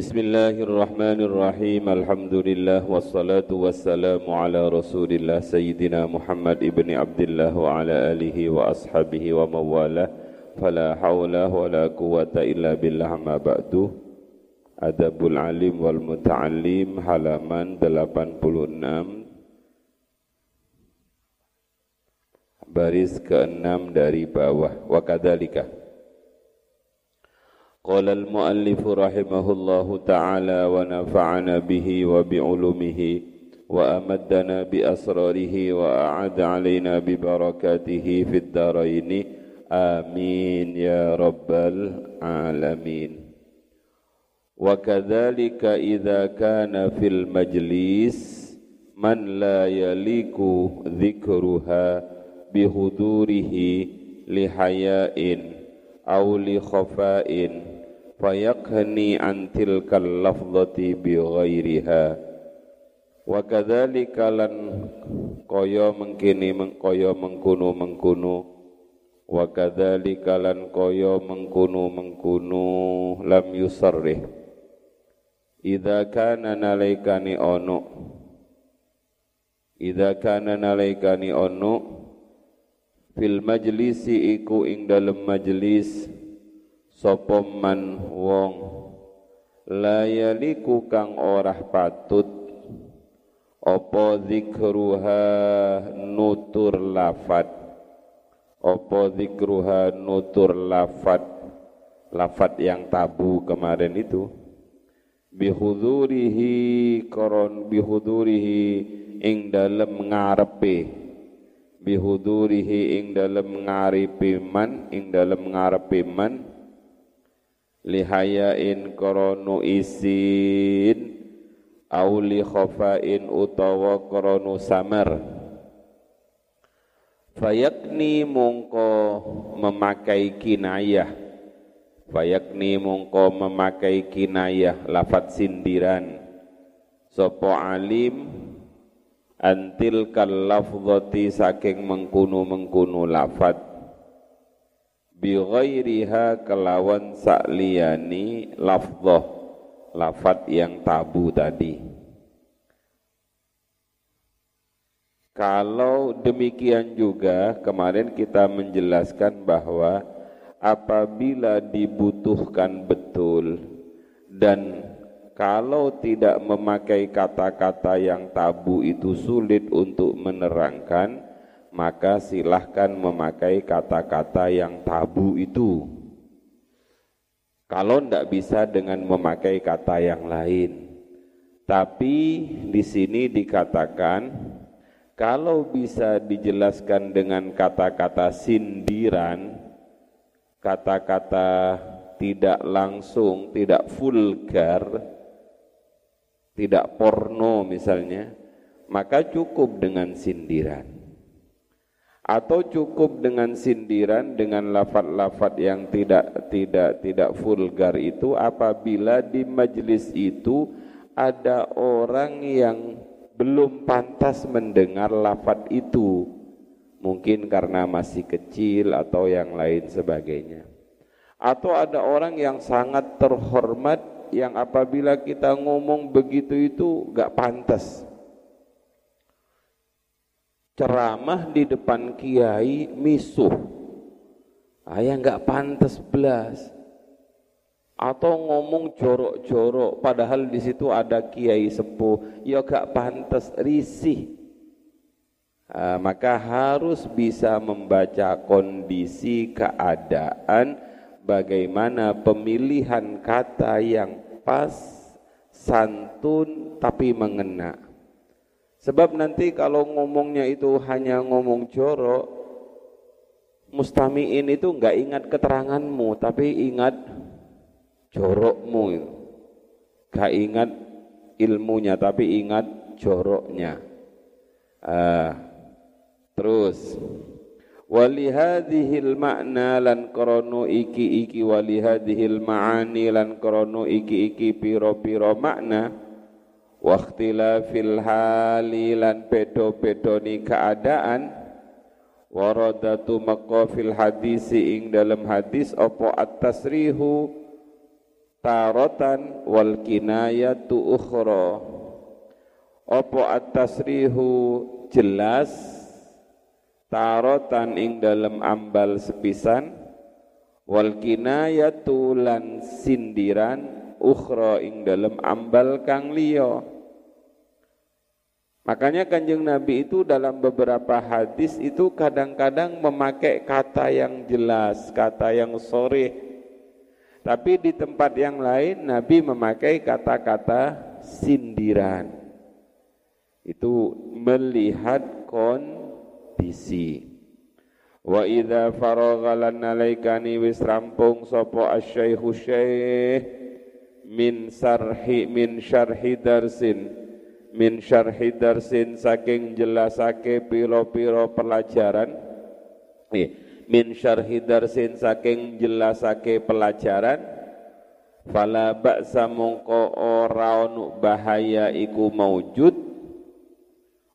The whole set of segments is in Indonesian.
Bismillahirrahmanirrahim Alhamdulillah Wassalatu wassalamu ala rasulillah Sayyidina Muhammad ibni Abdullah Wa ala alihi wa ashabihi wa mawalah Fala hawla wa la quwata illa billah ma ba'du Adabul alim wal muta'alim Halaman 86 Baris ke-6 dari bawah. Wa kadhalika قال المؤلف رحمه الله تعالى ونفعنا به وبعلومه وأمدنا بأسراره وأعد علينا ببركاته في الدارين آمين يا رب العالمين وكذلك إذا كان في المجلس من لا يليق ذكرها بحضوره لحياء أو لخفاء fayaqhani an tilkal lafzati bi ghairiha wa kadzalika lan kaya mengkini mengkaya mengkunu mengkunu wa kadzalika lan kaya mengkunu mengkunu lam yusarrih idza kana nalaikani ono idza kana nalaikani ono fil majlisi iku ing dalem majlis sapa man wong? Layaliku kang ora patut. Apa zikruha nutur lafat? Apa zikruha nutur lafat? Lafat yang tabu kemarin itu. Bihudurihi koron bihudurihi ing dalem ngarepe. Bihudurihi ing dalem ngarepe man ing dalem ngarepe man lihayain koronu isin au li khafain utawa koronu samar fayakni mungko memakai kinayah. Fayakni mungko memakai kinayah lafat sindiran. Sopo alim antil kal lafzati saking mengkunu mengkunu lafat bi ghairiha kelawan sakliyani lafdhah lafat yang tabu tadi. Kalau demikian juga kemarin kita menjelaskan bahwa apabila dibutuhkan betul dan kalau tidak memakai kata-kata yang tabu itu sulit untuk menerangkan maka silahkan memakai kata-kata yang tabu itu. Kalau tidak bisa dengan memakai kata yang lain. Tapi di sini dikatakan kalau bisa dijelaskan dengan kata-kata sindiran, kata-kata tidak langsung, tidak vulgar, tidak porno misalnya, maka cukup dengan sindiran atau cukup dengan sindiran dengan lafat-lafat yang tidak tidak tidak vulgar itu apabila di majelis itu ada orang yang belum pantas mendengar lafat itu. Mungkin karena masih kecil atau yang lain sebagainya. Atau ada orang yang sangat terhormat yang apabila kita ngomong begitu itu gak pantas ceramah di depan kiai misuh. Ayah nggak pantas belas. Atau ngomong jorok-jorok padahal di situ ada kiai sepuh. Ya gak pantas risih. Nah, maka harus bisa membaca kondisi keadaan bagaimana pemilihan kata yang pas santun tapi mengena Sebab nanti kalau ngomongnya itu hanya ngomong jorok, mustamiin itu enggak ingat keteranganmu, tapi ingat jorokmu. Enggak ingat ilmunya, tapi ingat joroknya. Uh, terus walihadihil makna lan krono iki iki walihadihil ma'ani lan krono iki iki piro piro makna wakhtilafil hali lan pedo-pedoni keadaan. Waradatu maqafil hadisi ing dalam hadis apa at-tasrihu tarotan wal kinayatu ukhra. Opo at-tasrihu jelas tarotan ing dalam ambal sepisan. Wal kinayatu lan sindiran ukhra ing dalam ambal kang liya Makanya kanjeng Nabi itu dalam beberapa hadis itu kadang-kadang memakai kata yang jelas, kata yang sore. Tapi di tempat yang lain Nabi memakai kata-kata sindiran. Itu melihat kondisi. Wa idza faragha lan alaikani wis rampung sapa asy-syaikhu syaikh min sarhi min syarhi darsin min syarhi darsin saking jelasake piro-piro pelajaran. Eh, min syarhi darsin saking jelasake pelajaran. Fala ba'sa mongko ora ono bahaya iku maujud.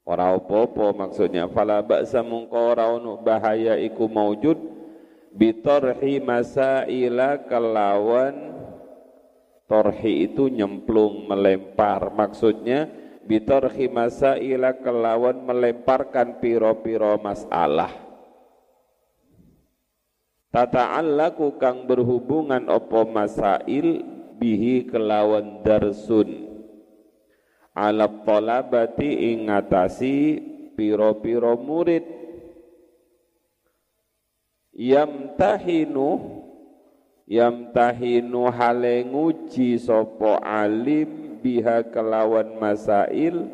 Ora apa-apa maksudnya. Fala ba'sa mongko ora ono bahaya iku maujud. Bitorhi masaila kelawan torhi itu nyemplung melempar. Maksudnya bitorhi masaila kelawan melemparkan piro-piro masalah. Tata'allaku kang berhubungan opo masail bihi kelawan darsun. Ala talabati ingatasi piro-piro murid. Yamtahinu yamtahinu hale nguji sopo alim biha kelawan masail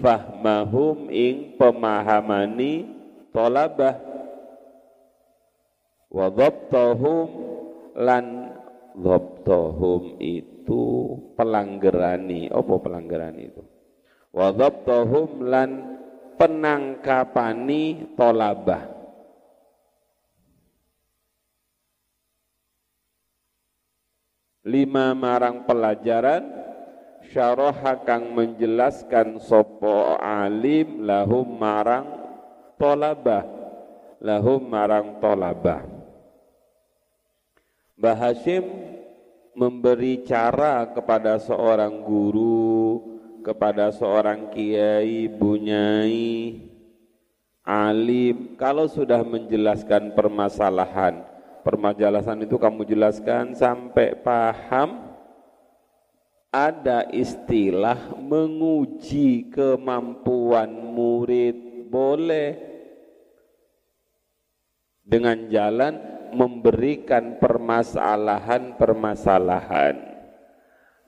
fahmahum ing pemahamani tolabah. Wa dhabtahum lan dhabtahum itu pelanggerani apa pelanggerani itu? Wa dhabtahum lan penangkapani tolabah lima marang pelajaran syaraha kang menjelaskan sopo alim lahum marang tolabah. Lahum marang tolabah. Mbah Hashim memberi cara kepada seorang guru kepada seorang kiai bunyai alim. Kalau sudah menjelaskan permasalahan permajalasan itu kamu jelaskan sampai paham. Ada istilah menguji kemampuan murid. Boleh. Dengan jalan memberikan permasalahan-permasalahan.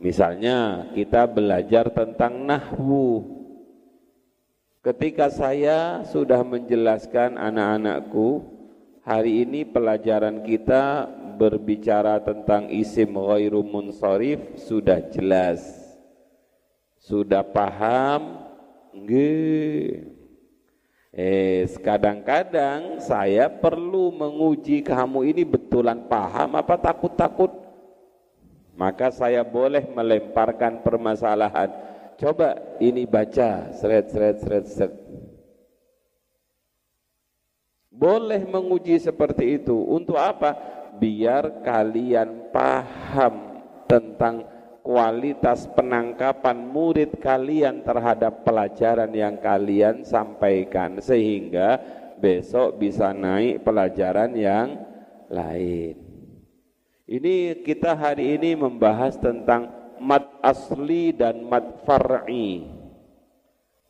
Misalnya kita belajar tentang nahwu. Ketika saya sudah menjelaskan anak-anakku Hari ini pelajaran kita berbicara tentang isim ghairu munsharif sudah jelas. Sudah paham? Nggih. Eh, kadang-kadang saya perlu menguji kamu ini betulan paham apa takut-takut. Maka saya boleh melemparkan permasalahan. Coba ini baca, seret, seret, seret, seret. Boleh menguji seperti itu. Untuk apa? Biar kalian paham tentang kualitas penangkapan murid kalian terhadap pelajaran yang kalian sampaikan sehingga besok bisa naik pelajaran yang lain. Ini kita hari ini membahas tentang mat asli dan mat far'i.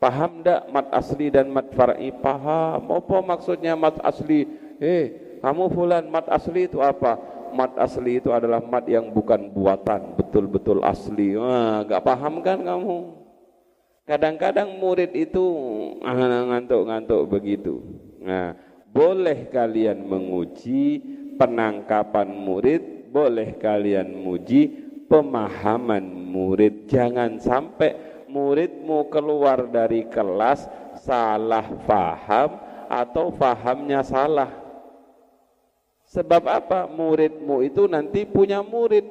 Paham tak mat asli dan mat far'i? Paham. Apa maksudnya mat asli? Eh, kamu fulan mat asli itu apa? Mat asli itu adalah mat yang bukan buatan, betul-betul asli. Wah, gak paham kan kamu? Kadang-kadang murid itu ngantuk-ngantuk begitu. Nah, boleh kalian menguji penangkapan murid, boleh kalian menguji pemahaman murid. Jangan sampai muridmu keluar dari kelas salah faham atau fahamnya salah. Sebab apa? Muridmu itu nanti punya murid.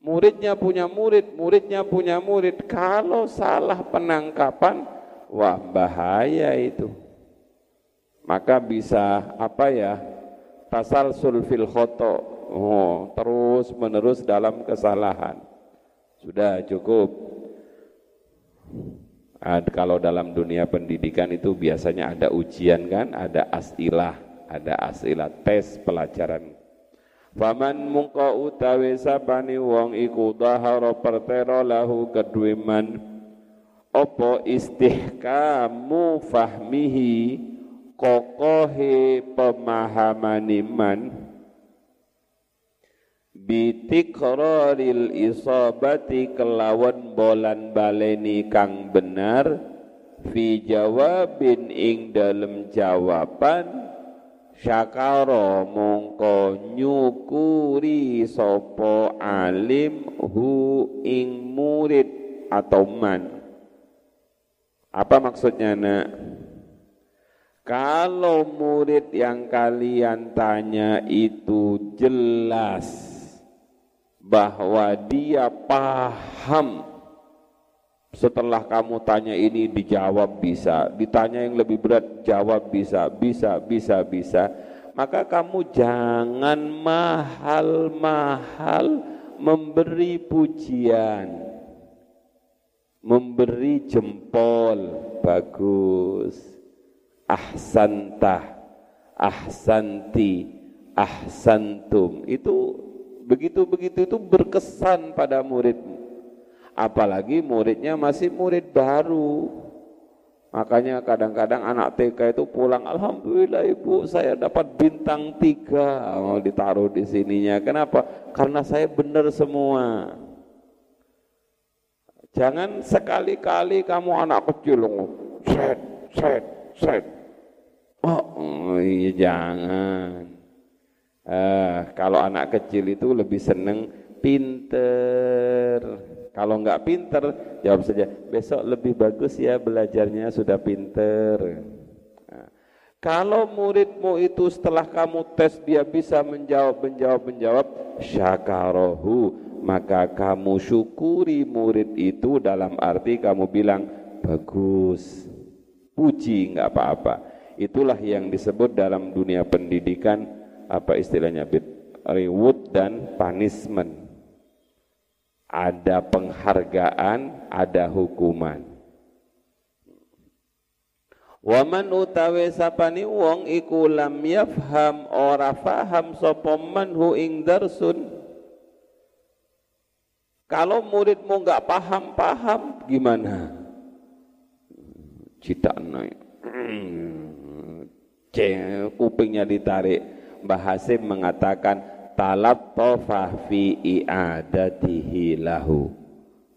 Muridnya punya murid, muridnya punya murid. Kalau salah penangkapan, wah bahaya itu. Maka bisa apa ya? Tasalsul fil khoto, oh terus menerus dalam kesalahan sudah cukup kalau dalam dunia pendidikan itu biasanya ada ujian kan ada asilah ada asilah tes pelajaran. Faman mungko utawi sapani wong iku dahara pertero lahu kedwiman opo istihkamu fahmihi kokohe pemahaman iman bitikraril isabati kelawan bolan baleni kang benar fi jawabin ing dalem jawaban syakara mongko nyukuri sopo alim hu ing murid atau man. Apa maksudnya nak? Kalau murid yang kalian tanya itu jelas bahwa dia paham. Setelah kamu tanya ini dijawab bisa, ditanya yang lebih berat jawab bisa, bisa, bisa, bisa. Maka kamu jangan mahal-mahal memberi pujian, memberi jempol, bagus, ahsantah, ahsanti, ahsantum. Itu begitu-begitu itu berkesan pada muridmu. Apalagi muridnya masih murid baru. Makanya kadang-kadang anak TK itu pulang Alhamdulillah ibu saya dapat bintang tiga. Mau ditaruh di sininya. Kenapa? Karena saya benar semua. Jangan sekali-kali kamu anak kecil set set set. Oh iya jangan eh, kalau anak kecil itu lebih seneng pinter kalau enggak pinter, jawab saja, besok lebih bagus ya belajarnya sudah pinter. Nah, kalau muridmu itu setelah kamu tes dia bisa menjawab, menjawab, menjawab, syakarohu, maka kamu syukuri murid itu dalam arti kamu bilang, bagus, puji, enggak apa-apa. Itulah yang disebut dalam dunia pendidikan, apa istilahnya, reward dan punishment ada penghargaan, ada hukuman. Waman utawi sapani wong iku lam yafham ora faham sapa manhu ing darsun. Kalau muridmu enggak paham-paham gimana? Cita naik. kupingnya ditarik. Mbah Hasim mengatakan talattafa fi i'adatihi lahu.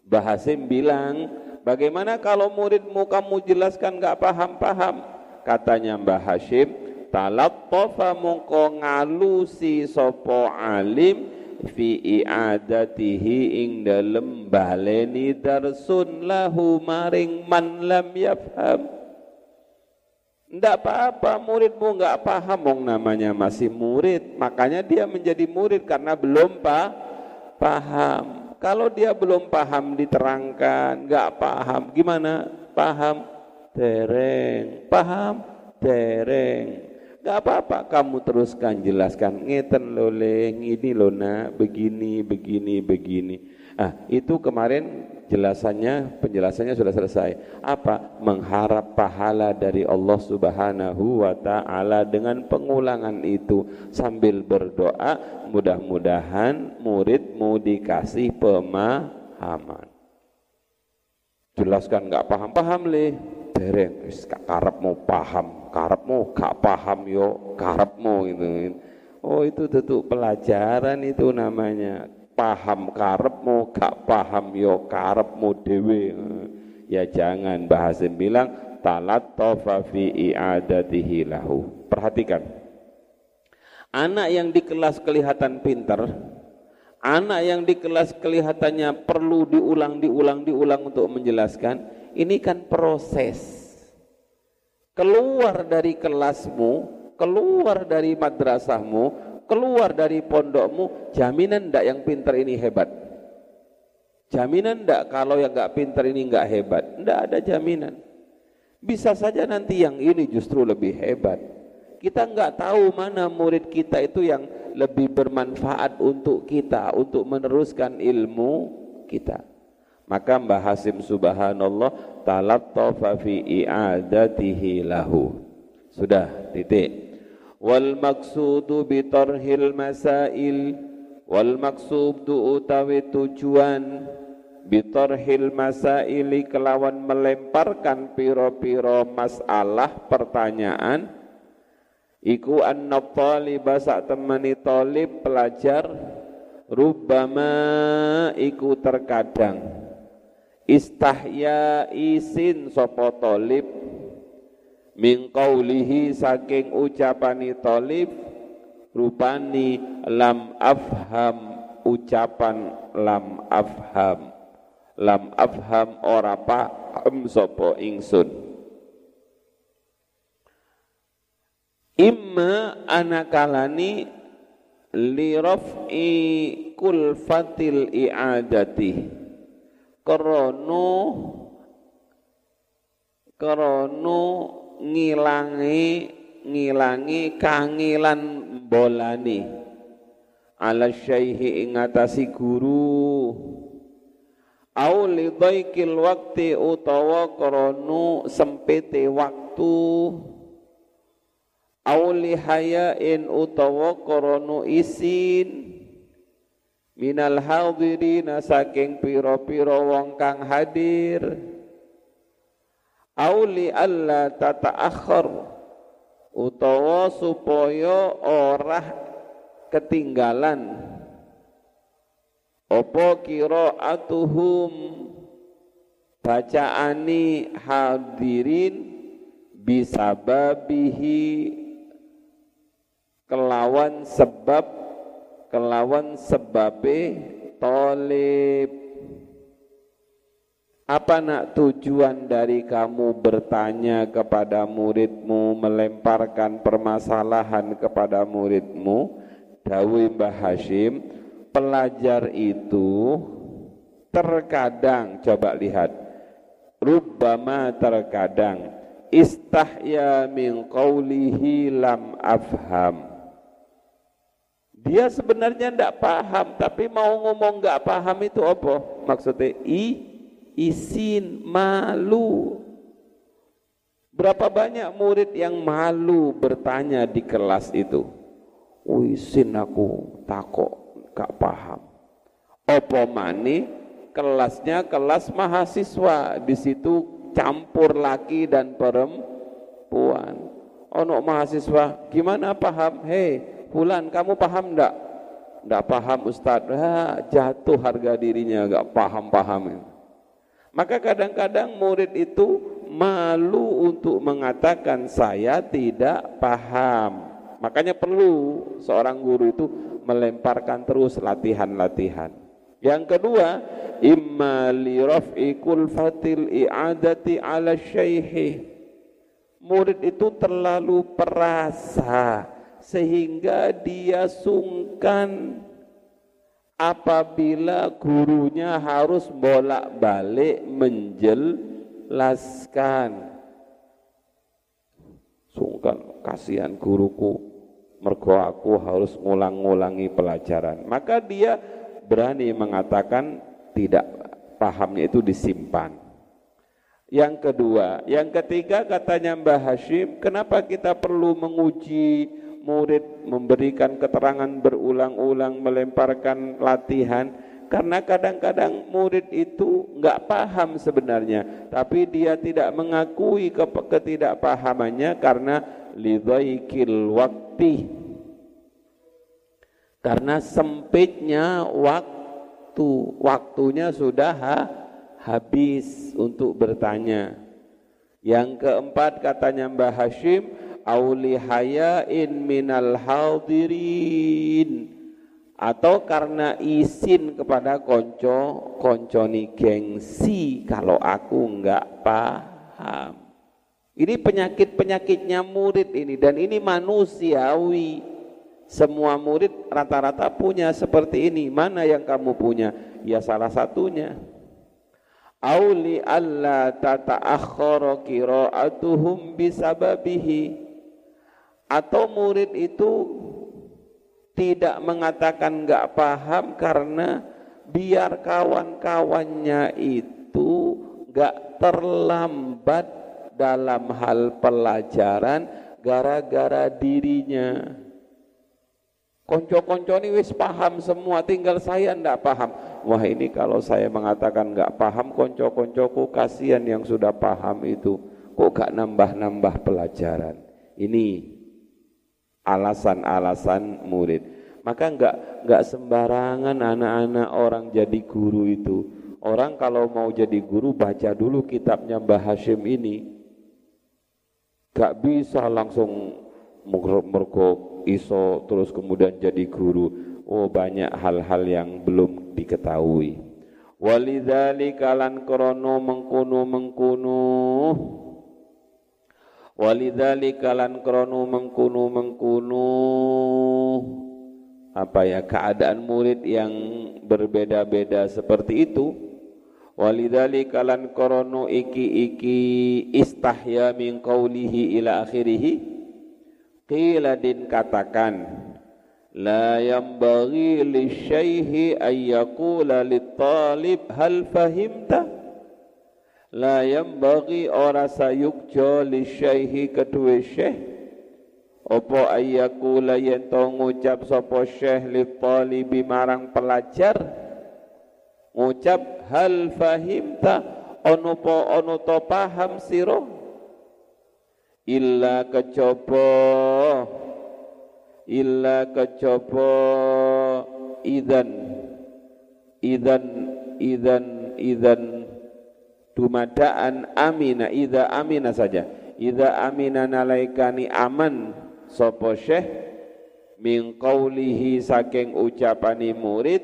Bahasim bilang, bagaimana kalau muridmu kamu jelaskan enggak paham-paham? Katanya Mbah Hashim, talattafa mongko ngalusi sopo alim fi i'adatihi ing dalem baleni darsun lahu maring man lam yafham tidak apa-apa, muridmu nggak paham, mong namanya masih murid, makanya dia menjadi murid karena belum pa paham. Kalau dia belum paham diterangkan, nggak paham, gimana? Paham, tereng, paham, tereng. Gak apa-apa, kamu teruskan jelaskan. Ngeten loleng, ini lona, begini, begini, begini. Ah, itu kemarin jelasannya penjelasannya sudah selesai. Apa? Mengharap pahala dari Allah Subhanahu wa taala dengan pengulangan itu sambil berdoa mudah-mudahan muridmu dikasih pemahaman. Jelaskan nggak paham-paham le, dereng wis mau paham, mau gak paham yo karepmu itu. Oh itu tentu pelajaran itu namanya paham karepmu gak paham yo karepmu dewe ya jangan bahasin bilang talat fi i'adatihi lahu. Perhatikan. Anak yang di kelas kelihatan pinter anak yang di kelas kelihatannya perlu diulang diulang diulang untuk menjelaskan ini kan proses. Keluar dari kelasmu keluar dari madrasahmu keluar dari pondokmu, jaminan ndak yang pinter ini hebat? Jaminan ndak kalau yang nggak pinter ini nggak hebat? Ndak ada jaminan. Bisa saja nanti yang ini justru lebih hebat. Kita enggak tahu mana murid kita itu yang lebih bermanfaat untuk kita, untuk meneruskan ilmu kita. Maka Mbah Hasim subhanallah talattafa fi i'adatihi lahu. Sudah, titik. Bitarhil masail wal maksudu utawi tujuan bitarhil masaili kelawan melemparkan piro-piro masalah pertanyaan. Iku anna taliba sak temani talib pelajar rubama iku terkadang. Istahya isin sopo tolib min qawlihi saking ucapani tolib rupani lam afham ucapan lam afham. Lam afham ora paham sopo ingsun. Imma anakalani li raf'i kulfatil i'adati. Krana krana ngilangi ngilangi kangilan bolani ala syaihi ing atasi guru. Au li dhaikil waqti utawa krana sempite waktu. Au li hayain utawa krana isin. Minal hadirina saking piro-piro wong kang hadir auli alla tataakhir utawa supaya ora ketinggalan. Apa kira atuhum bacaani hadirin bisababihi kelawan sebab kelawan sebabe tolib apa nak tujuan dari kamu bertanya kepada muridmu melemparkan permasalahan kepada muridmu? Dawi Mbah Hashim pelajar itu terkadang coba lihat. Rubbama terkadang istahya min qawlihi lam afham. Dia sebenarnya tidak paham, tapi mau ngomong nggak paham itu apa? Maksudnya i isin malu. Berapa banyak murid yang malu bertanya di kelas itu? Wisin aku takok gak paham. Opo mani kelasnya kelas mahasiswa di situ campur laki dan perempuan. Ono mahasiswa gimana paham? Hei Fulan kamu paham enggak? Enggak paham Ustadz. Ha, jatuh harga dirinya enggak paham-paham. Maka kadang-kadang murid itu malu untuk mengatakan saya tidak paham. Makanya perlu seorang guru itu melemparkan terus latihan-latihan. Yang kedua, imma li raf'i kulfatil i'adati ala syaihi. Murid itu terlalu perasa sehingga dia sungkan apabila gurunya harus bolak-balik menjelaskan. Sungkan kasihan guruku. Mergo aku harus ngulang-ngulangi pelajaran. Maka dia berani mengatakan tidak pahamnya itu disimpan. Yang kedua yang ketiga katanya Mbah Hashim kenapa kita perlu menguji murid memberikan keterangan berulang-ulang melemparkan latihan karena kadang-kadang murid itu nggak paham sebenarnya. Tapi dia tidak mengakui ke ketidakpahamannya karena lidhaikil wakti. Karena sempitnya waktu waktunya sudah ha, habis untuk bertanya. Yang keempat katanya Mbah Hashim auli hayain minal hadirin. Atau karena izin kepada konco konconi gengsi kalau aku enggak paham. Ini penyakit-penyakitnya murid ini dan ini manusiawi. Semua murid rata-rata punya seperti ini. Mana yang kamu punya? Ya salah satunya. Auli alla tata'akhkhara qira'atuhum bisababihi atau murid itu tidak mengatakan nggak paham karena biar kawan-kawannya itu nggak terlambat dalam hal pelajaran gara-gara dirinya. Konco-konco ini wis paham semua, tinggal saya ndak paham. Wah ini kalau saya mengatakan nggak paham, konco-koncoku kasihan yang sudah paham itu. Kok gak nambah-nambah pelajaran? Ini alasan-alasan murid. Maka enggak enggak sembarangan anak-anak orang jadi guru itu. Orang kalau mau jadi guru baca dulu kitabnya Mbah Hashim ini. Gak bisa langsung mergo iso terus kemudian jadi guru. Oh banyak hal-hal yang belum diketahui. Walidzalika lan krono mengkunu mengkunu Walidzalika lan kronu mengkunu mengkunu. Apa ya keadaan murid yang berbeda-beda seperti itu. Walidzalika lan kronu iki-iki istahya min qawlihi ila akhirih. Qila din katakan la yanbaghi lisyaihi ay yaqula lit talib hal fahimta la bagi ora sayukjo li syaihi kedua syekh opo ayyakula yen to ngucap sapa syekh li talibi marang pelajar? Ngucap hal fahimta ono po ono to paham siro illa kecoba illa kecoba idan idan idan idan dumadaan amina ida amina saja. Ida amina nalaikani aman. Sopo syekh? Min qawlihi saking ucapani murid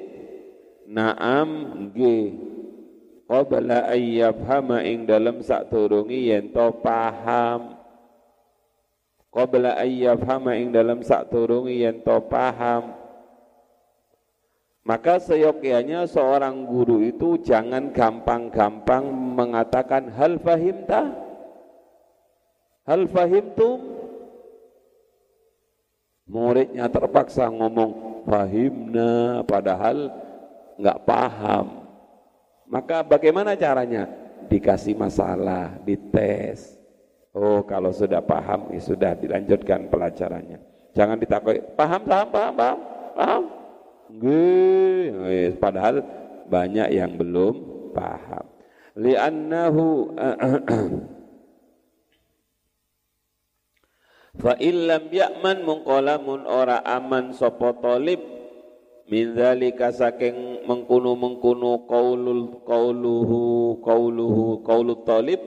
naam nggih. Qabla ayyafhama ing dalam sak turungi yen to paham. Qabla ayyafhama ing dalam sak turungi yen to paham maka seyogyanya seorang guru itu jangan gampang-gampang mengatakan hal fahimta, hal fahimtum. Muridnya terpaksa ngomong fahimna padahal nggak paham. Maka bagaimana caranya? Dikasih masalah, dites. Oh kalau sudah paham, ya sudah dilanjutkan pelajarannya. Jangan ditakoi, paham, paham, paham, paham, paham. Nggih, padahal banyak yang belum paham. Li'annahu Fa illam ya'man mungkolamun ora aman sapa talib min zalika saking mengkunu-mengkunu qaulul qauluhu qauluhu qaulut talib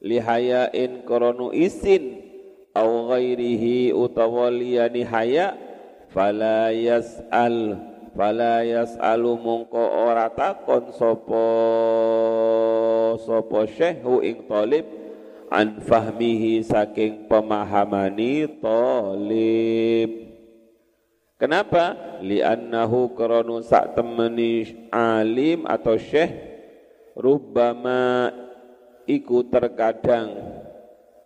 lihayain koronu isin au ghairihi utawa haya' fala yas'al fala yas'alu mungko ora takon sapa sapa syekhu ing talib an fahmihi saking pemahamani talib Kenapa? Li'annahu karanu sak temeni alim atau syekh rubbama iku terkadang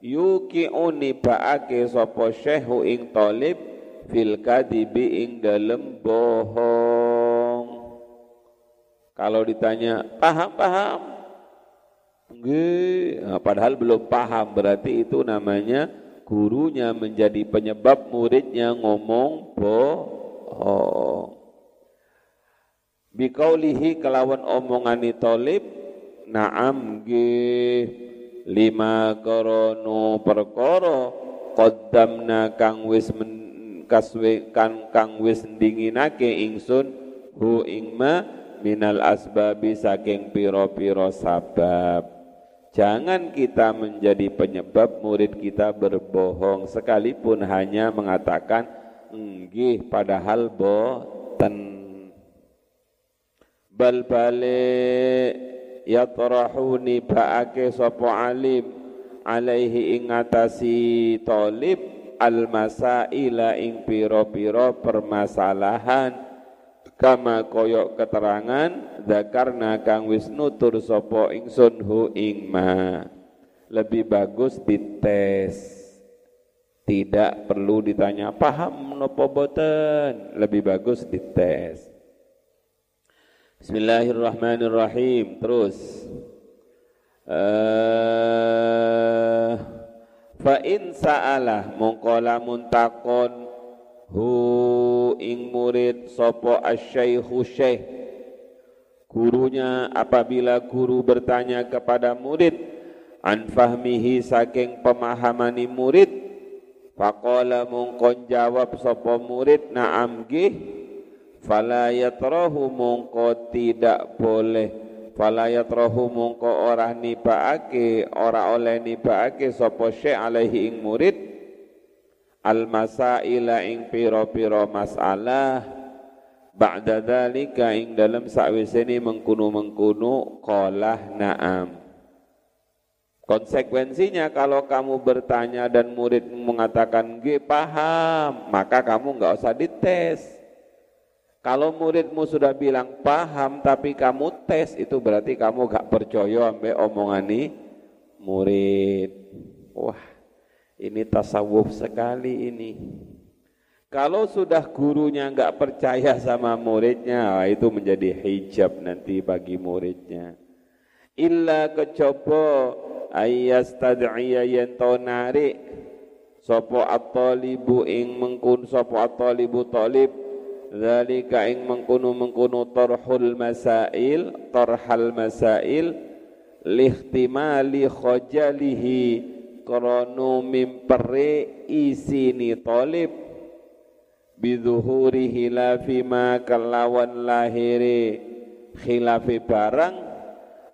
yuki'uni ba'ake sapa syekhu ing talib fil kadibi ing dalem bohong. Kalau ditanya paham paham? Nah, padahal belum paham berarti itu namanya gurunya menjadi penyebab muridnya ngomong bohong. Bikaulihi kelawan omongani tolib, naam nggih. Lima korono perkoro qaddamna kang wis men kaswe kan kang wis ndinginake ingsun hu ingma minal asbabi saking piro-piro sabab. Jangan kita menjadi penyebab murid kita berbohong sekalipun hanya mengatakan nggih padahal boten. Bal bale yatrahuni ba'ake sapa alim alaihi ingatasi talib al masaila ing piro-piro permasalahan kama koyok keterangan zakarna kang wis nutur sapa ingsun hu ing ma lebih bagus dites Tidak perlu ditanya, paham nopo boten? Lebih bagus dites. Bismillahirrahmanirrahim. Terus. Uh, fa in sa'alah mongkola muntakon hu ing murid sopo asyaikhu syekh? Gurunya apabila guru bertanya kepada murid an fahmihi saking pemahamani murid? Faqala mongkon jawab sopo murid na'am gih. Fala yatrahu mongko tidak boleh fala yatrahu mongko ora nibaake ora oleh nibaake sapa syekh alaihi ing murid. Al masaila ing pira-pira masalah. Ba'da dzalika ing dalam sakwisene mengkunu-mengkunu qalah na'am. Konsekuensinya kalau kamu bertanya dan murid mengatakan G paham, maka kamu nggak usah dites. Kalau muridmu sudah bilang paham tapi kamu tes itu berarti kamu gak percaya sampai omongan ini murid. Wah, ini tasawuf sekali ini. Kalau sudah gurunya nggak percaya sama muridnya, itu menjadi hijab nanti bagi muridnya. Illa kecoba ayastad'iya yen narik sapa at-talibu ing mengkun sapa at-talibu talib Zalika ing mengkunu mengkunu tarhul masail tarhal masail lihtimali khajalihi krono mimpere isini talib. Bizuhuri hilafi ma kalawan lahiri khilafi barang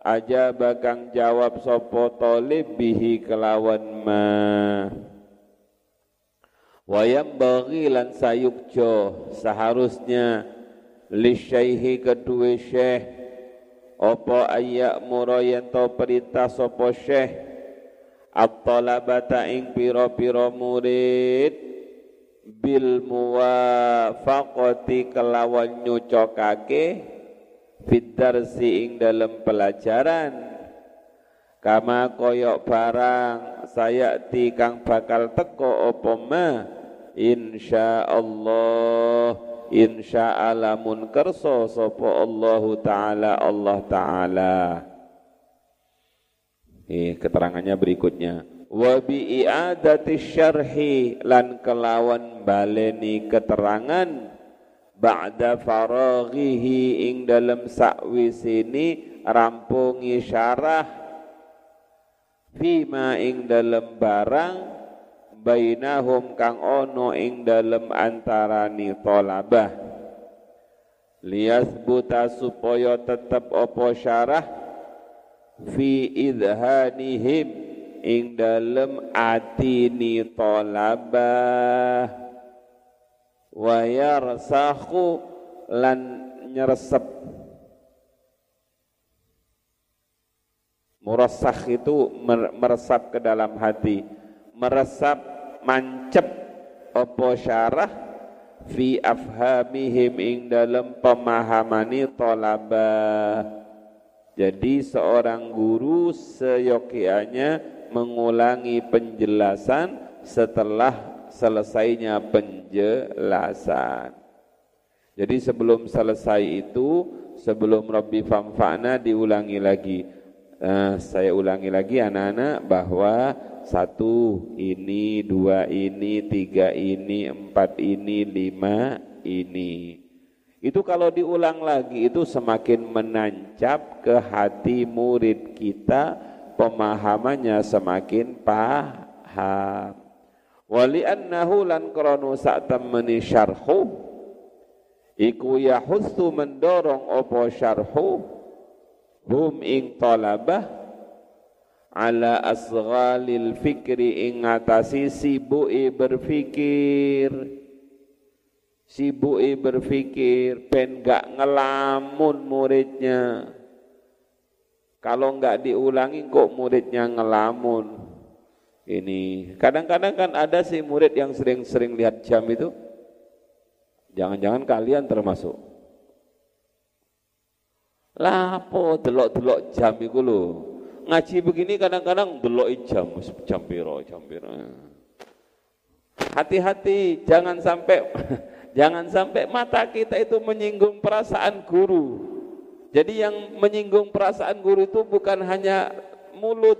aja bakang jawab sopo talib bihi kelawan ma Wayam bagi lan sayukjo seharusnya li syaihi kedua syekh. Opo ayak murayan to perintah sopo syekh? At-talabata ing piro-piro murid. Bil muwafaqati kelawan nyucokake fidarsi ing dalam pelajaran. Kama koyok barang saya kang bakal teko opo ma insya Allah insya alamun kerso sopo Allah Ta'ala Allah Ta'ala. Ini keterangannya berikutnya. Wa bi i'adati syarhi lan kelawan baleni keterangan. Ba'da faraghihi ing dalam sakwisini rampungi syarah. Fima ing dalam barang bainahum kang ono ing dalem antarani tolabah. Buta supaya tetep opo syarah? Fi idhanihim ing dalem atini tolabah. Wa yarsahu lan nyeresep murasakh itu meresap ke dalam hati. Meresap mancep apa syarah fi afhamihim ing dalam pemahamani tolabah jadi seorang guru seyokianya mengulangi penjelasan setelah selesainya penjelasan. Jadi sebelum selesai itu sebelum Rabbi famfa'na diulangi lagi uh, saya ulangi lagi anak-anak bahwa satu ini, dua ini, tiga ini, empat ini, lima ini. Itu kalau diulang lagi itu semakin menancap ke hati murid kita, pemahamannya semakin paham. Wali annahu lan krono sa'tamani syarhu iku yahussu mendorong opo syarhu hum ing talabah ala asghalil fikri ing ngatasi sibuki berfikir. Sibuki berfikir pen gak ngelamun muridnya. Kalau enggak diulangi kok muridnya ngelamun? Ini kadang-kadang kan ada si murid yang sering-sering lihat jam itu. Jangan-jangan kalian termasuk. Lapo delok-delok jam itu loh ngaji begini kadang-kadang delok jam jam piro jam piro. Hati-hati jangan sampai jangan sampai mata kita itu menyinggung perasaan guru. Jadi yang menyinggung perasaan guru itu bukan hanya mulut.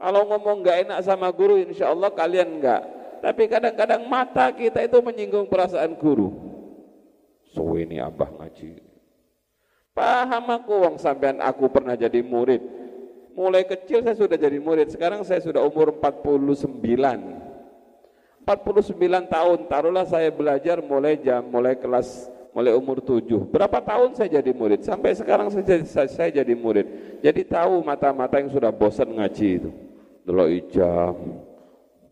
Kalau ngomong nggak enak sama guru insya Allah kalian enggak tapi kadang-kadang mata kita itu menyinggung perasaan guru. So ini abah ngaji paham aku wong sampean aku pernah jadi murid Mulai kecil saya sudah jadi murid, sekarang saya sudah umur 49. 49 tahun, taruhlah saya belajar mulai jam, mulai kelas, mulai umur 7. Berapa tahun saya jadi murid? Sampai sekarang saya jadi, saya, saya jadi murid. Jadi tahu mata-mata yang sudah bosan ngaji itu. Delok ijam,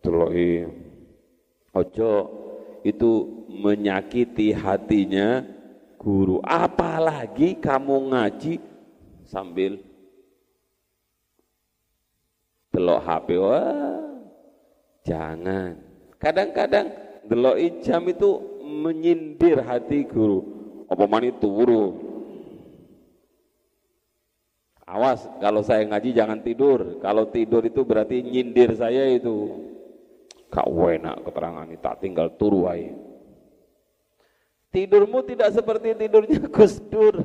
delok ojo itu menyakiti hatinya guru. Apalagi kamu ngaji sambil delok HP wah jangan. Kadang-kadang delok jam itu menyindir hati guru. Apa mani turu? Awas kalau saya ngaji jangan tidur. Kalau tidur itu berarti nyindir saya itu. Kak enak keterangan ini tak tinggal turu aja tidurmu tidak seperti tidurnya Gus Dur.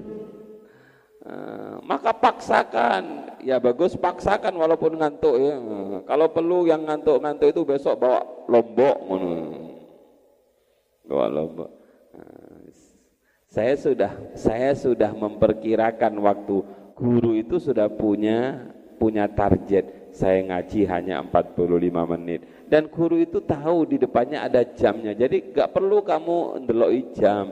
Eh, maka paksakan. Ya bagus paksakan walaupun ngantuk ya. Kalau perlu yang ngantuk-ngantuk itu besok bawa lombok bawa lombok. Eh, saya sudah saya sudah memperkirakan waktu. Guru itu sudah punya punya target. Saya ngaji hanya 45 menit dan guru itu tahu di depannya ada jamnya. Jadi gak perlu kamu ndelok jam.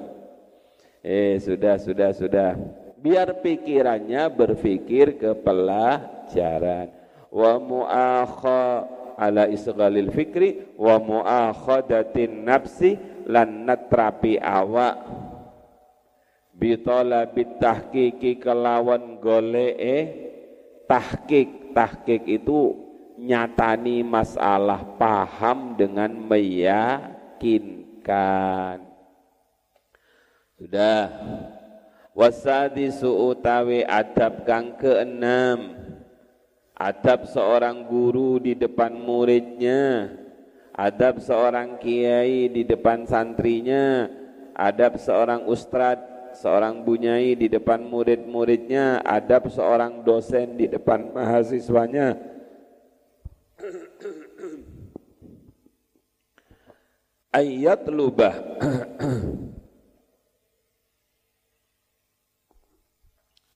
Eh sudah sudah sudah. Biar pikirannya berpikir ke pelajaran. Wa muakha ala isghalil fikri wa muakhadatin nafsi lan natrapi awak. Bitola bitahkiki kelawan golee tahkik tahkik itu nyatani masalah paham dengan meyakinkan. Sudah. Wasadisu utawi adab kang keenam. Adab seorang guru di depan muridnya. Adab seorang kiai di depan santrinya. Adab seorang ustad seorang bunyai di depan murid-muridnya. Adab seorang dosen di depan mahasiswanya ayat lubah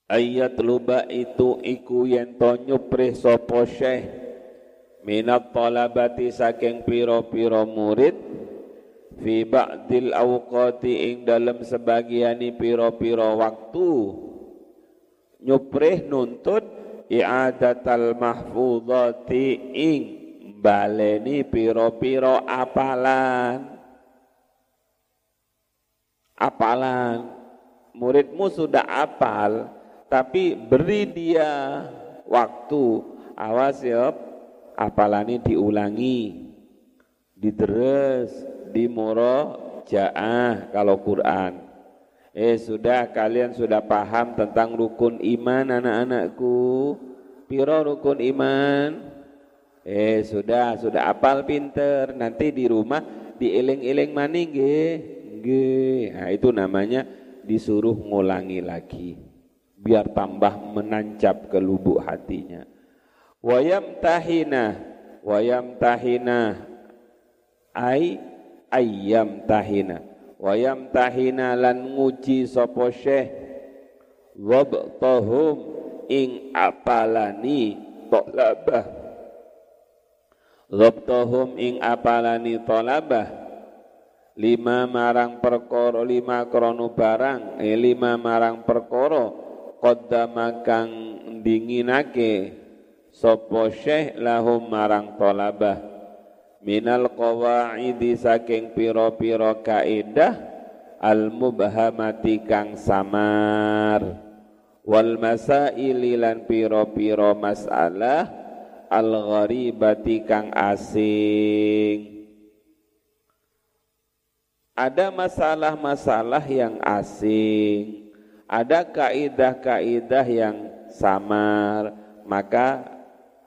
ayat luba itu iku yen to nyuprih sapa syekh. Minat talabati saking pira-pira murid. Fi ba'dil awqati ing dalam sebagiani pira-pira waktu. Nyuprih nuntut i'adatal mahfuzati ing baleni pira-pira apalan? Apalan? Muridmu sudah apal tapi beri dia waktu. Awas ya apalani diulangi. Diteres di jaah kalau Quran. Eh sudah kalian sudah paham tentang rukun iman anak-anakku? Piro rukun iman eh sudah sudah apal pinter. Nanti di rumah dieling-eling maning nggih. Nah itu namanya disuruh ngulangi lagi. Biar tambah menancap ke lubuk hatinya. Wayam tahina wayam tahina ay ayam tahina wayam tahina lan nguji sapa syekh. Wabtahum ing apalani tolabah wabtahum ing apalani tolabah lima marang perkoro lima krono barang eh, lima marang perkoro qaddama kang dinginake sapa syekh lahum marang talabah minal qawaidi saking pira-pira kaidah al mubhamati kang samar. Wal masaili lan pira-pira masalah al gharibati kang asing ada masalah-masalah yang asing ada kaidah-kaidah yang samar, maka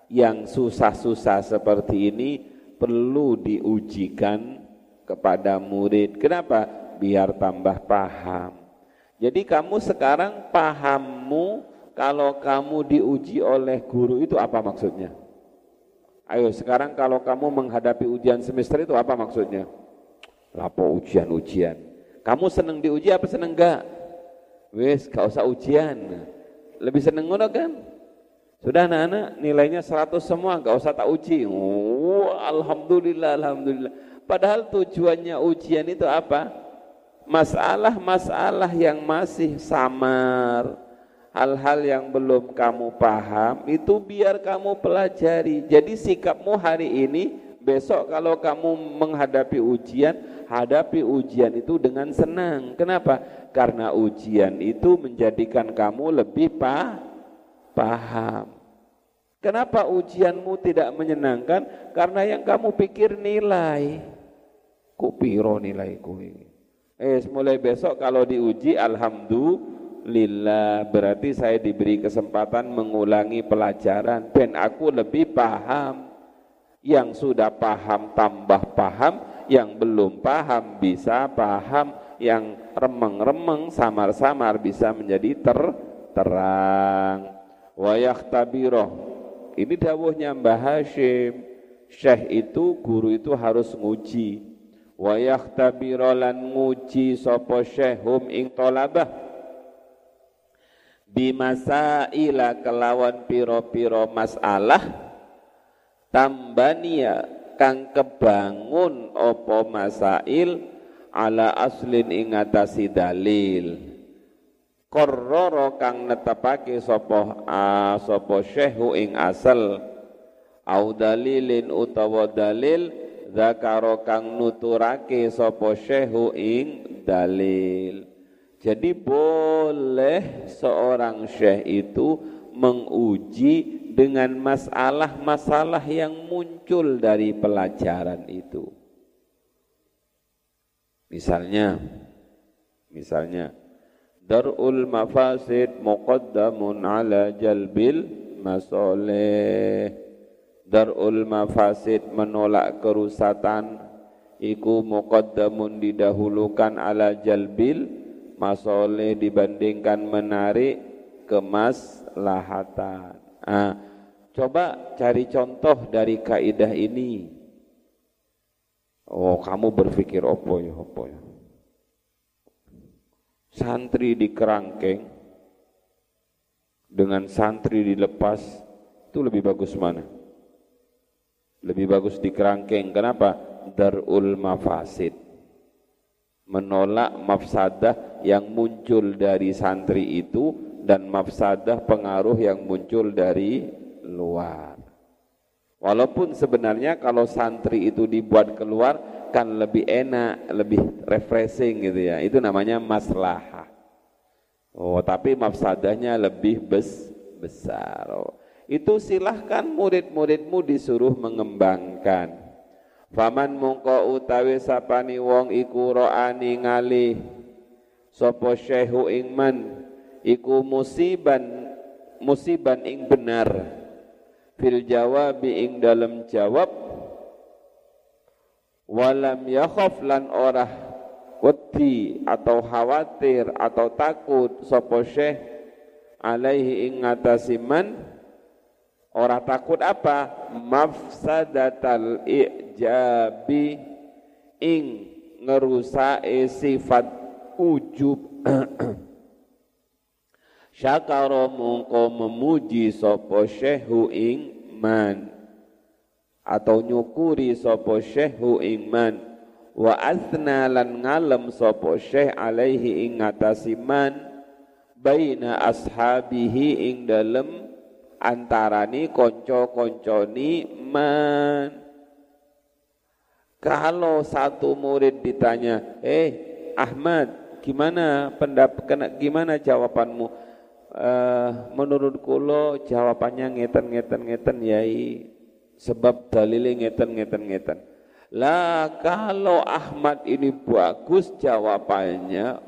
yang susah-susah seperti ini perlu diujikan kepada murid. Kenapa? Biar tambah paham. Jadi kamu sekarang pahammu kalau kamu diuji oleh guru itu apa maksudnya? Ayo sekarang kalau kamu menghadapi ujian semester itu apa maksudnya? Lapo ujian-ujian. Kamu seneng diuji apa seneng enggak? Wes, gak usah ujian. Lebih seneng ngono kan? Sudah anak-anak nilainya 100 semua, gak usah tak uji. Oh, alhamdulillah, alhamdulillah. Padahal tujuannya ujian itu apa? Masalah-masalah yang masih samar, hal-hal yang belum kamu paham itu biar kamu pelajari. Jadi sikapmu hari ini, besok kalau kamu menghadapi ujian, hadapi ujian itu dengan senang. Kenapa? Karena ujian itu menjadikan kamu lebih paham paham. Kenapa ujianmu tidak menyenangkan? Karena yang kamu pikir nilai. Kupiro nilaiku ini. Eh, mulai besok kalau diuji, alhamdulillah berarti saya diberi kesempatan mengulangi pelajaran. Dan aku lebih paham. Yang sudah paham tambah paham, yang belum paham bisa paham, yang remeng-remeng samar-samar bisa menjadi ter terang. Wa yakhtabiroh. Ini dawuhnya Mbah Hashim. Syekh itu guru itu harus nguji. Wa yakhtabiro lan nguji sapa syekhum ing tolabah bimasaila kelawan piro-piro masalah tambania kang kebangun opo masail ala aslin ing dalil. Qarrara kang netepake sapa sapa syekhu ing asal. Au dalilin utawa dalil zakaro kang nuturake sapa syekhu ing dalil jadi boleh seorang syekh itu menguji dengan masalah-masalah yang muncul dari pelajaran itu. Misalnya, misalnya darul mafasid muqaddamun ala jalbil masoleh darul mafasid menolak kerusakan iku muqaddamun didahulukan ala jalbil masoleh dibandingkan menarik kemaslahatan ah, coba cari contoh dari kaidah ini oh kamu berpikir opo ya opo ya santri di kerangkeng dengan santri dilepas itu lebih bagus mana? Lebih bagus di kerangkeng. Kenapa? Darul mafasid. Menolak mafsadah yang muncul dari santri itu dan mafsadah pengaruh yang muncul dari luar. Walaupun sebenarnya kalau santri itu dibuat keluar kan lebih enak, lebih refreshing gitu ya. Itu namanya maslahah. Oh, tapi mafsadahnya lebih bes besar. Oh. Itu silahkan murid-muridmu disuruh mengembangkan. Faman mungko utawi sapani wong iku ro'ani ngali sapa syekhu ingman iku musiban musiban ing benar. Fil jawabi ing dalam jawab walam yakhaf lan ora wedi atau khawatir atau takut sapa syekh alaihi ing ngatasiman ora takut apa? Mafsadatal ijabi ing ngerusake sifat ujub. Syakara mungko memuji sapa syekhu ing man atau nyukuri sapa syekhu iman wa asna lan ngalem sapa syekh alaihi ing ngatasi man baina ashabihi ing dalem antarani konco-konconi man. Kalau satu murid ditanya eh Ahmad gimana pendapat gimana jawabanmu? Uh, menurut kulo jawabannya ngeten ngeten ngeten yai. Sebab dalilnya ngeten ngeten ngeten. Lah kalau Ahmad ini bagus jawabannya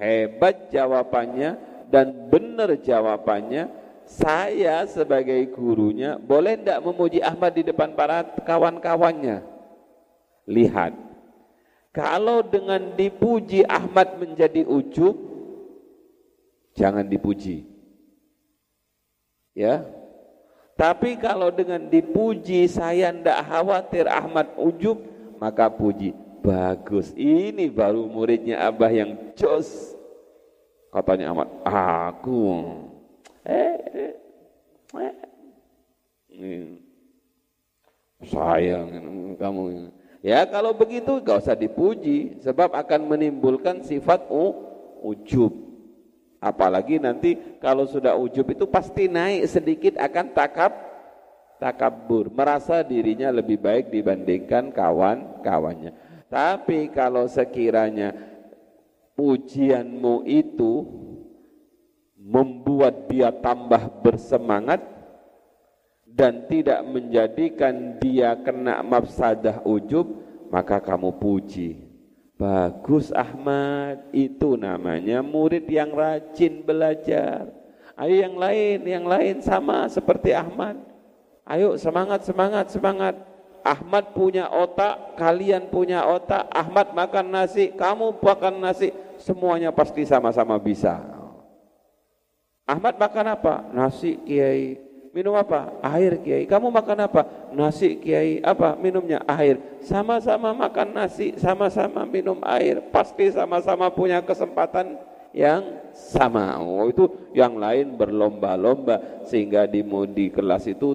hebat jawabannya dan benar jawabannya saya sebagai gurunya boleh tidak memuji Ahmad di depan para kawan-kawannya? Lihat, kalau dengan dipuji Ahmad menjadi ujub, jangan dipuji. Ya, tapi kalau dengan dipuji saya tidak khawatir Ahmad ujub, maka puji. Bagus, ini baru muridnya Abah yang jos. Katanya Ahmad, aku eh, eh, eh. sayang kamu ya kalau begitu gak usah dipuji sebab akan menimbulkan sifat u, ujub. Apalagi nanti kalau sudah ujub itu pasti naik sedikit akan takab takabur merasa dirinya lebih baik dibandingkan kawan-kawannya tapi kalau sekiranya pujianmu itu membuat dia tambah bersemangat dan tidak menjadikan dia kena mafsadah ujub maka kamu puji. Bagus Ahmad. Itu namanya murid yang rajin belajar. Ayo yang lain yang lain sama seperti Ahmad. Ayo semangat semangat semangat. Ahmad punya otak kalian punya otak. Ahmad makan nasi kamu makan nasi. Semuanya pasti sama-sama bisa. Ahmad makan apa? Nasi kiai. Minum apa? Air kiai. Kamu makan apa? Nasi kiai. Apa minumnya? Air. Sama-sama makan nasi, sama-sama minum air. Pasti sama-sama punya kesempatan yang sama. Oh, itu yang lain berlomba-lomba sehingga di di kelas itu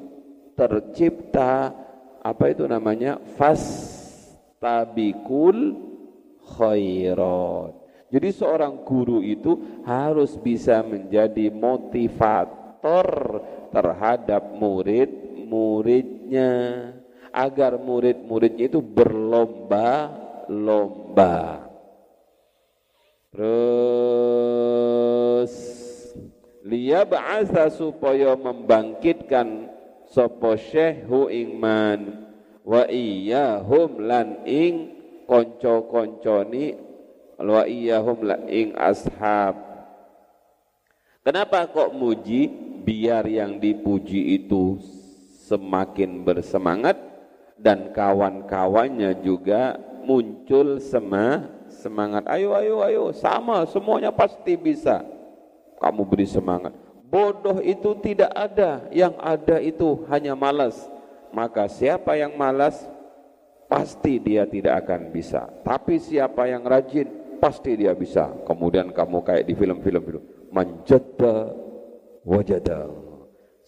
tercipta apa itu namanya? Fastabikul khairat. Jadi seorang guru itu harus bisa menjadi motivator terhadap murid-muridnya agar murid-muridnya itu berlomba-lomba. Terus bahasa supaya membangkitkan sapa syekhu ingman wa iyyahum lan ing konco-konconi wa iyahum la ing ashab. Kenapa kok muji biar yang dipuji itu semakin bersemangat. Dan kawan-kawannya juga muncul sema semangat. Ayo ayo ayo. Sama semuanya pasti bisa. Kamu beri semangat. Bodoh itu tidak ada. Yang ada itu hanya malas. Maka siapa yang malas pasti dia tidak akan bisa. Tapi siapa yang rajin pasti dia bisa. Kemudian kamu kayak di film-film itu, manjada wajada.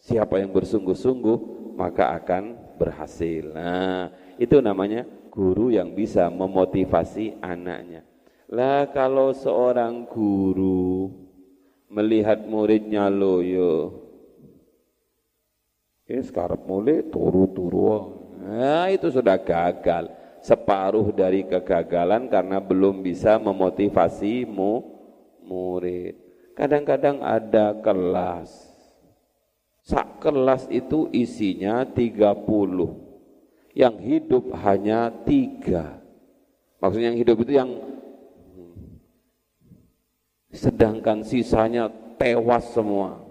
Siapa yang bersungguh-sungguh maka akan berhasil. Nah, itu namanya guru yang bisa memotivasi anaknya. Lah kalau seorang guru melihat muridnya loyo, ini sekarang mulai turu-turu. Nah, itu sudah gagal separuh dari kegagalan karena belum bisa memotivasi mu, murid. Kadang-kadang ada kelas. Sak kelas itu isinya 30. Yang hidup hanya tiga. Maksudnya yang hidup itu yang sedangkan sisanya tewas semua.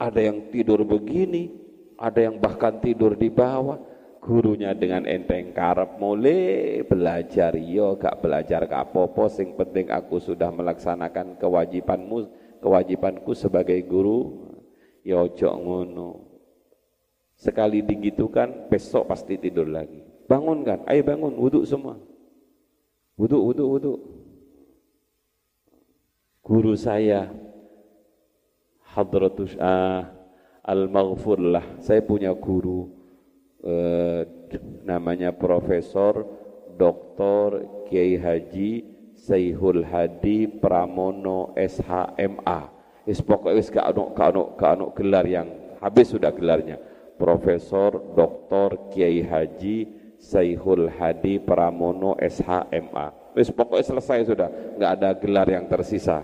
Ada yang tidur begini, ada yang bahkan tidur di bawah gurunya dengan enteng karep mulai belajar yo gak belajar gak apa-apa sing penting aku sudah melaksanakan kewajibanmu kewajibanku sebagai guru. Yo ojo ngono. Sekali digitukan besok pasti tidur lagi. Bangun kan? Ayo bangun wudhu semua. Wudhu wudhu wudhu guru saya hadratus ah, al-maghfur lah saya punya guru eh, namanya Profesor Dr. Kiai Haji Saihul Hadi Pramono SHMA. Is pokoknya gak ono gak ono gelar yang habis sudah gelarnya. Profesor Dr. Kiai Haji Saihul Hadi Pramono SHMA. Wis pokoknya selesai sudah, nggak ada gelar yang tersisa.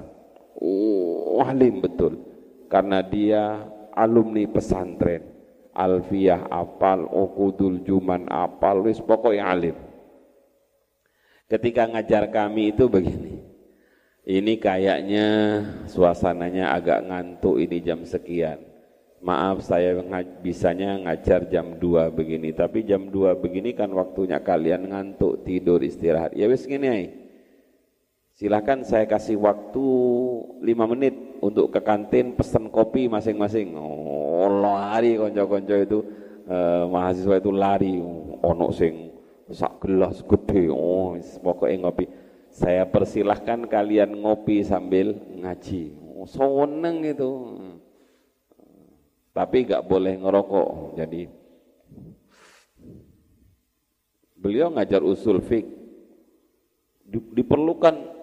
Oh, alim betul. Karena dia alumni pesantren alfiyah apal, ukudul juman apal, wis pokoknya alim. Ketika ngajar kami itu begini, ini kayaknya suasananya agak ngantuk ini jam sekian. Maaf saya ng bisanya ngajar jam 2 begini, tapi jam 2 begini kan waktunya kalian ngantuk, tidur, istirahat. Ya wis gini ay. Silahkan saya kasih waktu 5 menit untuk ke kantin pesen kopi masing-masing. Oh, lari konco-konco itu eh, mahasiswa itu lari ono sing sak gelas gede. Oh, pokoknya ngopi saya persilahkan kalian ngopi sambil ngaji. Oh, seneng itu. Tapi gak boleh ngerokok. Jadi beliau ngajar usul fik. Diperlukan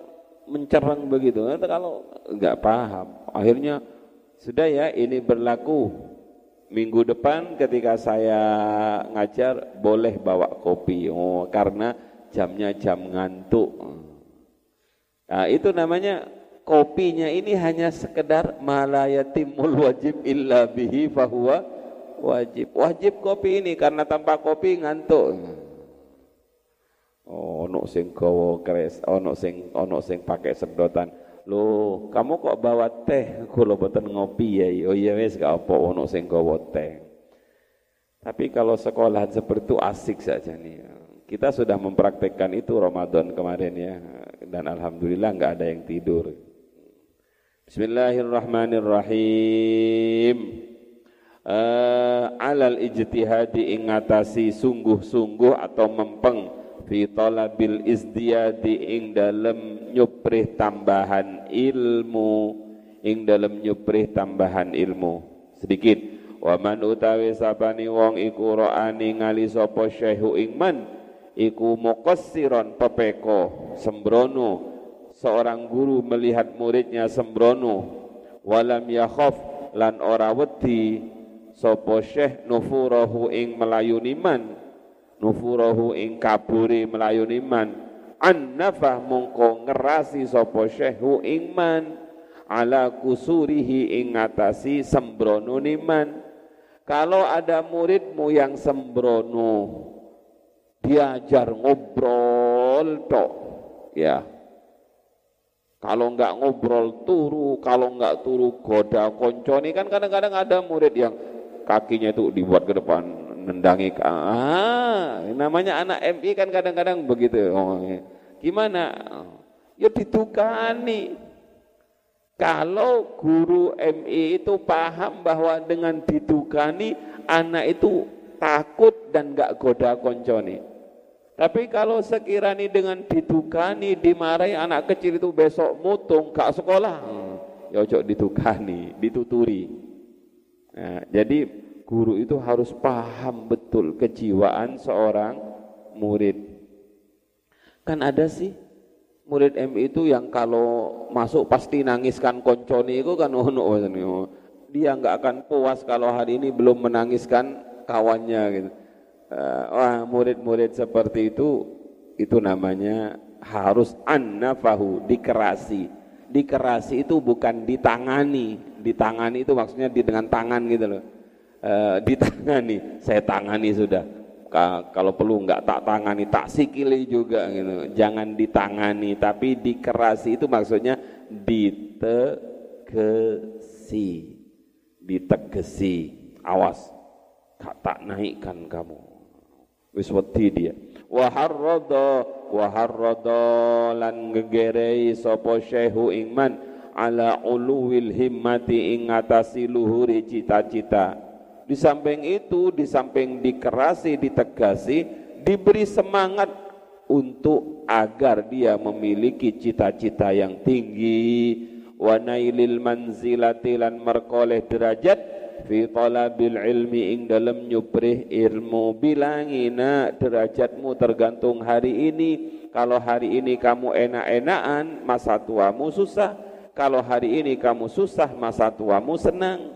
mencerang begitu. Kalau nggak paham, akhirnya sudah ya ini berlaku minggu depan ketika saya ngajar boleh bawa kopi. Oh, karena jamnya jam ngantuk. Nah, itu namanya kopinya ini hanya sekedar malayatimul wajib illa bihi fahuwa wajib. Wajib kopi ini karena tanpa kopi ngantuk. Oh, ono sing gawa kres, ono sing ono sing pakai sedotan. Loh, kamu kok bawa teh? Kula boten ngopi ya. Oh iya wis gak apa ono sing gawa teh. Tapi kalau sekolah seperti itu asik saja nih. Kita sudah mempraktekkan itu Ramadan kemarin ya dan alhamdulillah nggak ada yang tidur. Bismillahirrahmanirrahim. Uh, alal ijtihadi ingatasi sungguh-sungguh atau mempeng fi talabil izdiyadi ing dalem nyuprih tambahan ilmu ing dalem nyuprih tambahan ilmu. Sedikit wa man utawi sabani wong iku roani ngali sapa syaihu ing man iku muqassiron pepeko sembrono. Seorang guru melihat muridnya sembrono walam yakhaf lan ora wedi sapa syekh nufurahu ing melayuni man nufurahu ing kaburi melayuni man an nafah mongko ngerasi sapa syekhu ing man ala kusurihi ing ngatasi sembrono niman. Kalau ada muridmu yang sembrono diajar ngobrol tok. Ya. Kalau enggak ngobrol turu kalau enggak turu goda konco ini kan kadang-kadang ada murid yang kakinya itu dibuat ke depan nendangi ah namanya anak MI kan kadang-kadang begitu oh, ya. gimana ya ditukani kalau guru MI itu paham bahwa dengan ditukani anak itu takut dan enggak goda konco nih tapi kalau sekiranya dengan ditukani, dimarahi anak kecil itu besok mutung, gak sekolah, hmm, ya ditukani, dituturi. Nah, jadi guru itu harus paham betul kejiwaan seorang murid. Kan ada sih murid MI itu yang kalau masuk pasti nangiskan konconi itu kan ono dia nggak akan puas kalau hari ini belum menangiskan kawannya gitu. Uh, wah murid-murid seperti itu itu namanya harus annafahu dikerasi. Dikerasi itu bukan ditangani. Ditangani itu maksudnya di dengan tangan gitu loh uh, ditangani. Saya tangani sudah. Kalau perlu enggak tak tangani tak sikili juga gitu. Jangan ditangani tapi dikerasi. Itu maksudnya ditegesi. Ditegesi. Awas tak naikkan kamu. Wis wedi dia. Wa harrada wa harrada lan ngegerei sapa syekhu ingman ala uluwil himmati ing atasi luhuri cita-cita di samping itu di samping dikerasi ditegasi diberi semangat untuk agar dia memiliki cita-cita yang tinggi. Wa nailil manzilati lan merkoleh derajat fi talabil ilmi ing dalam nyuprih ilmu bilangina. Derajatmu tergantung hari ini. Kalau hari ini kamu enak-enakan masa tuamu susah. Kalau hari ini kamu susah masa tuamu senang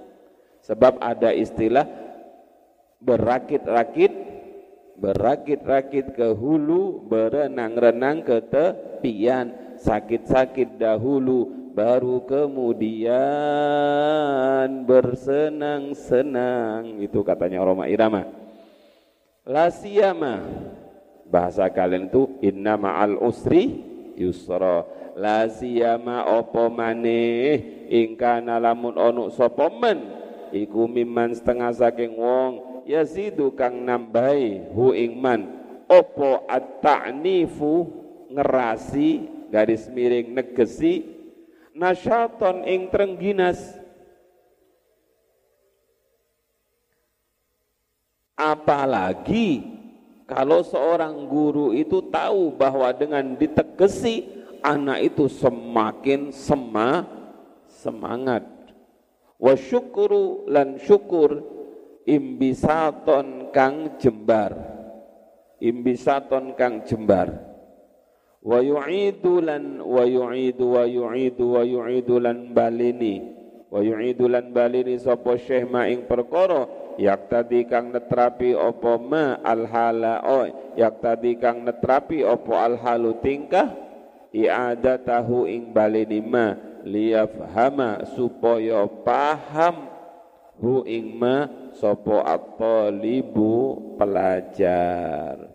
sebab ada istilah berakit-rakit berakit-rakit ke hulu berenang-renang ke tepian. Sakit-sakit dahulu baru kemudian bersenang-senang. Itu katanya Roma Irama. Lasiyama bahasa kalian itu inna ma'al usri yusra. La siyama apa maneh? Ingkana lamun ono sapa men iku mimman setengah saking wong yazidu kang nambahi hu ing man apa at-ta'nifu ngerasi garis miring negesi nasyaton ing trengginas apalagi kalau seorang guru itu tahu bahwa dengan ditegesi anak itu semakin sema, semangat. Wa syukuru lan syukur imbisaton kang jembar. Imbisaton kang jembar. Wa yu'idu lan wa yu'idu wa yu'idu wa yu'idu lan balini. Wa yu'idu lan balini sapa syekh ma ing perkara yak tadi kang netrapi opo ma al hala yak tadi kang netrapi opo al halu tingkah iada tahu ing balini ma liyafhama supaya paham hu ing ma sopo libu pelajar.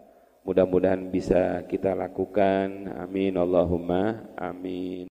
Mudah-mudahan bisa kita lakukan. Amin. Allahumma amin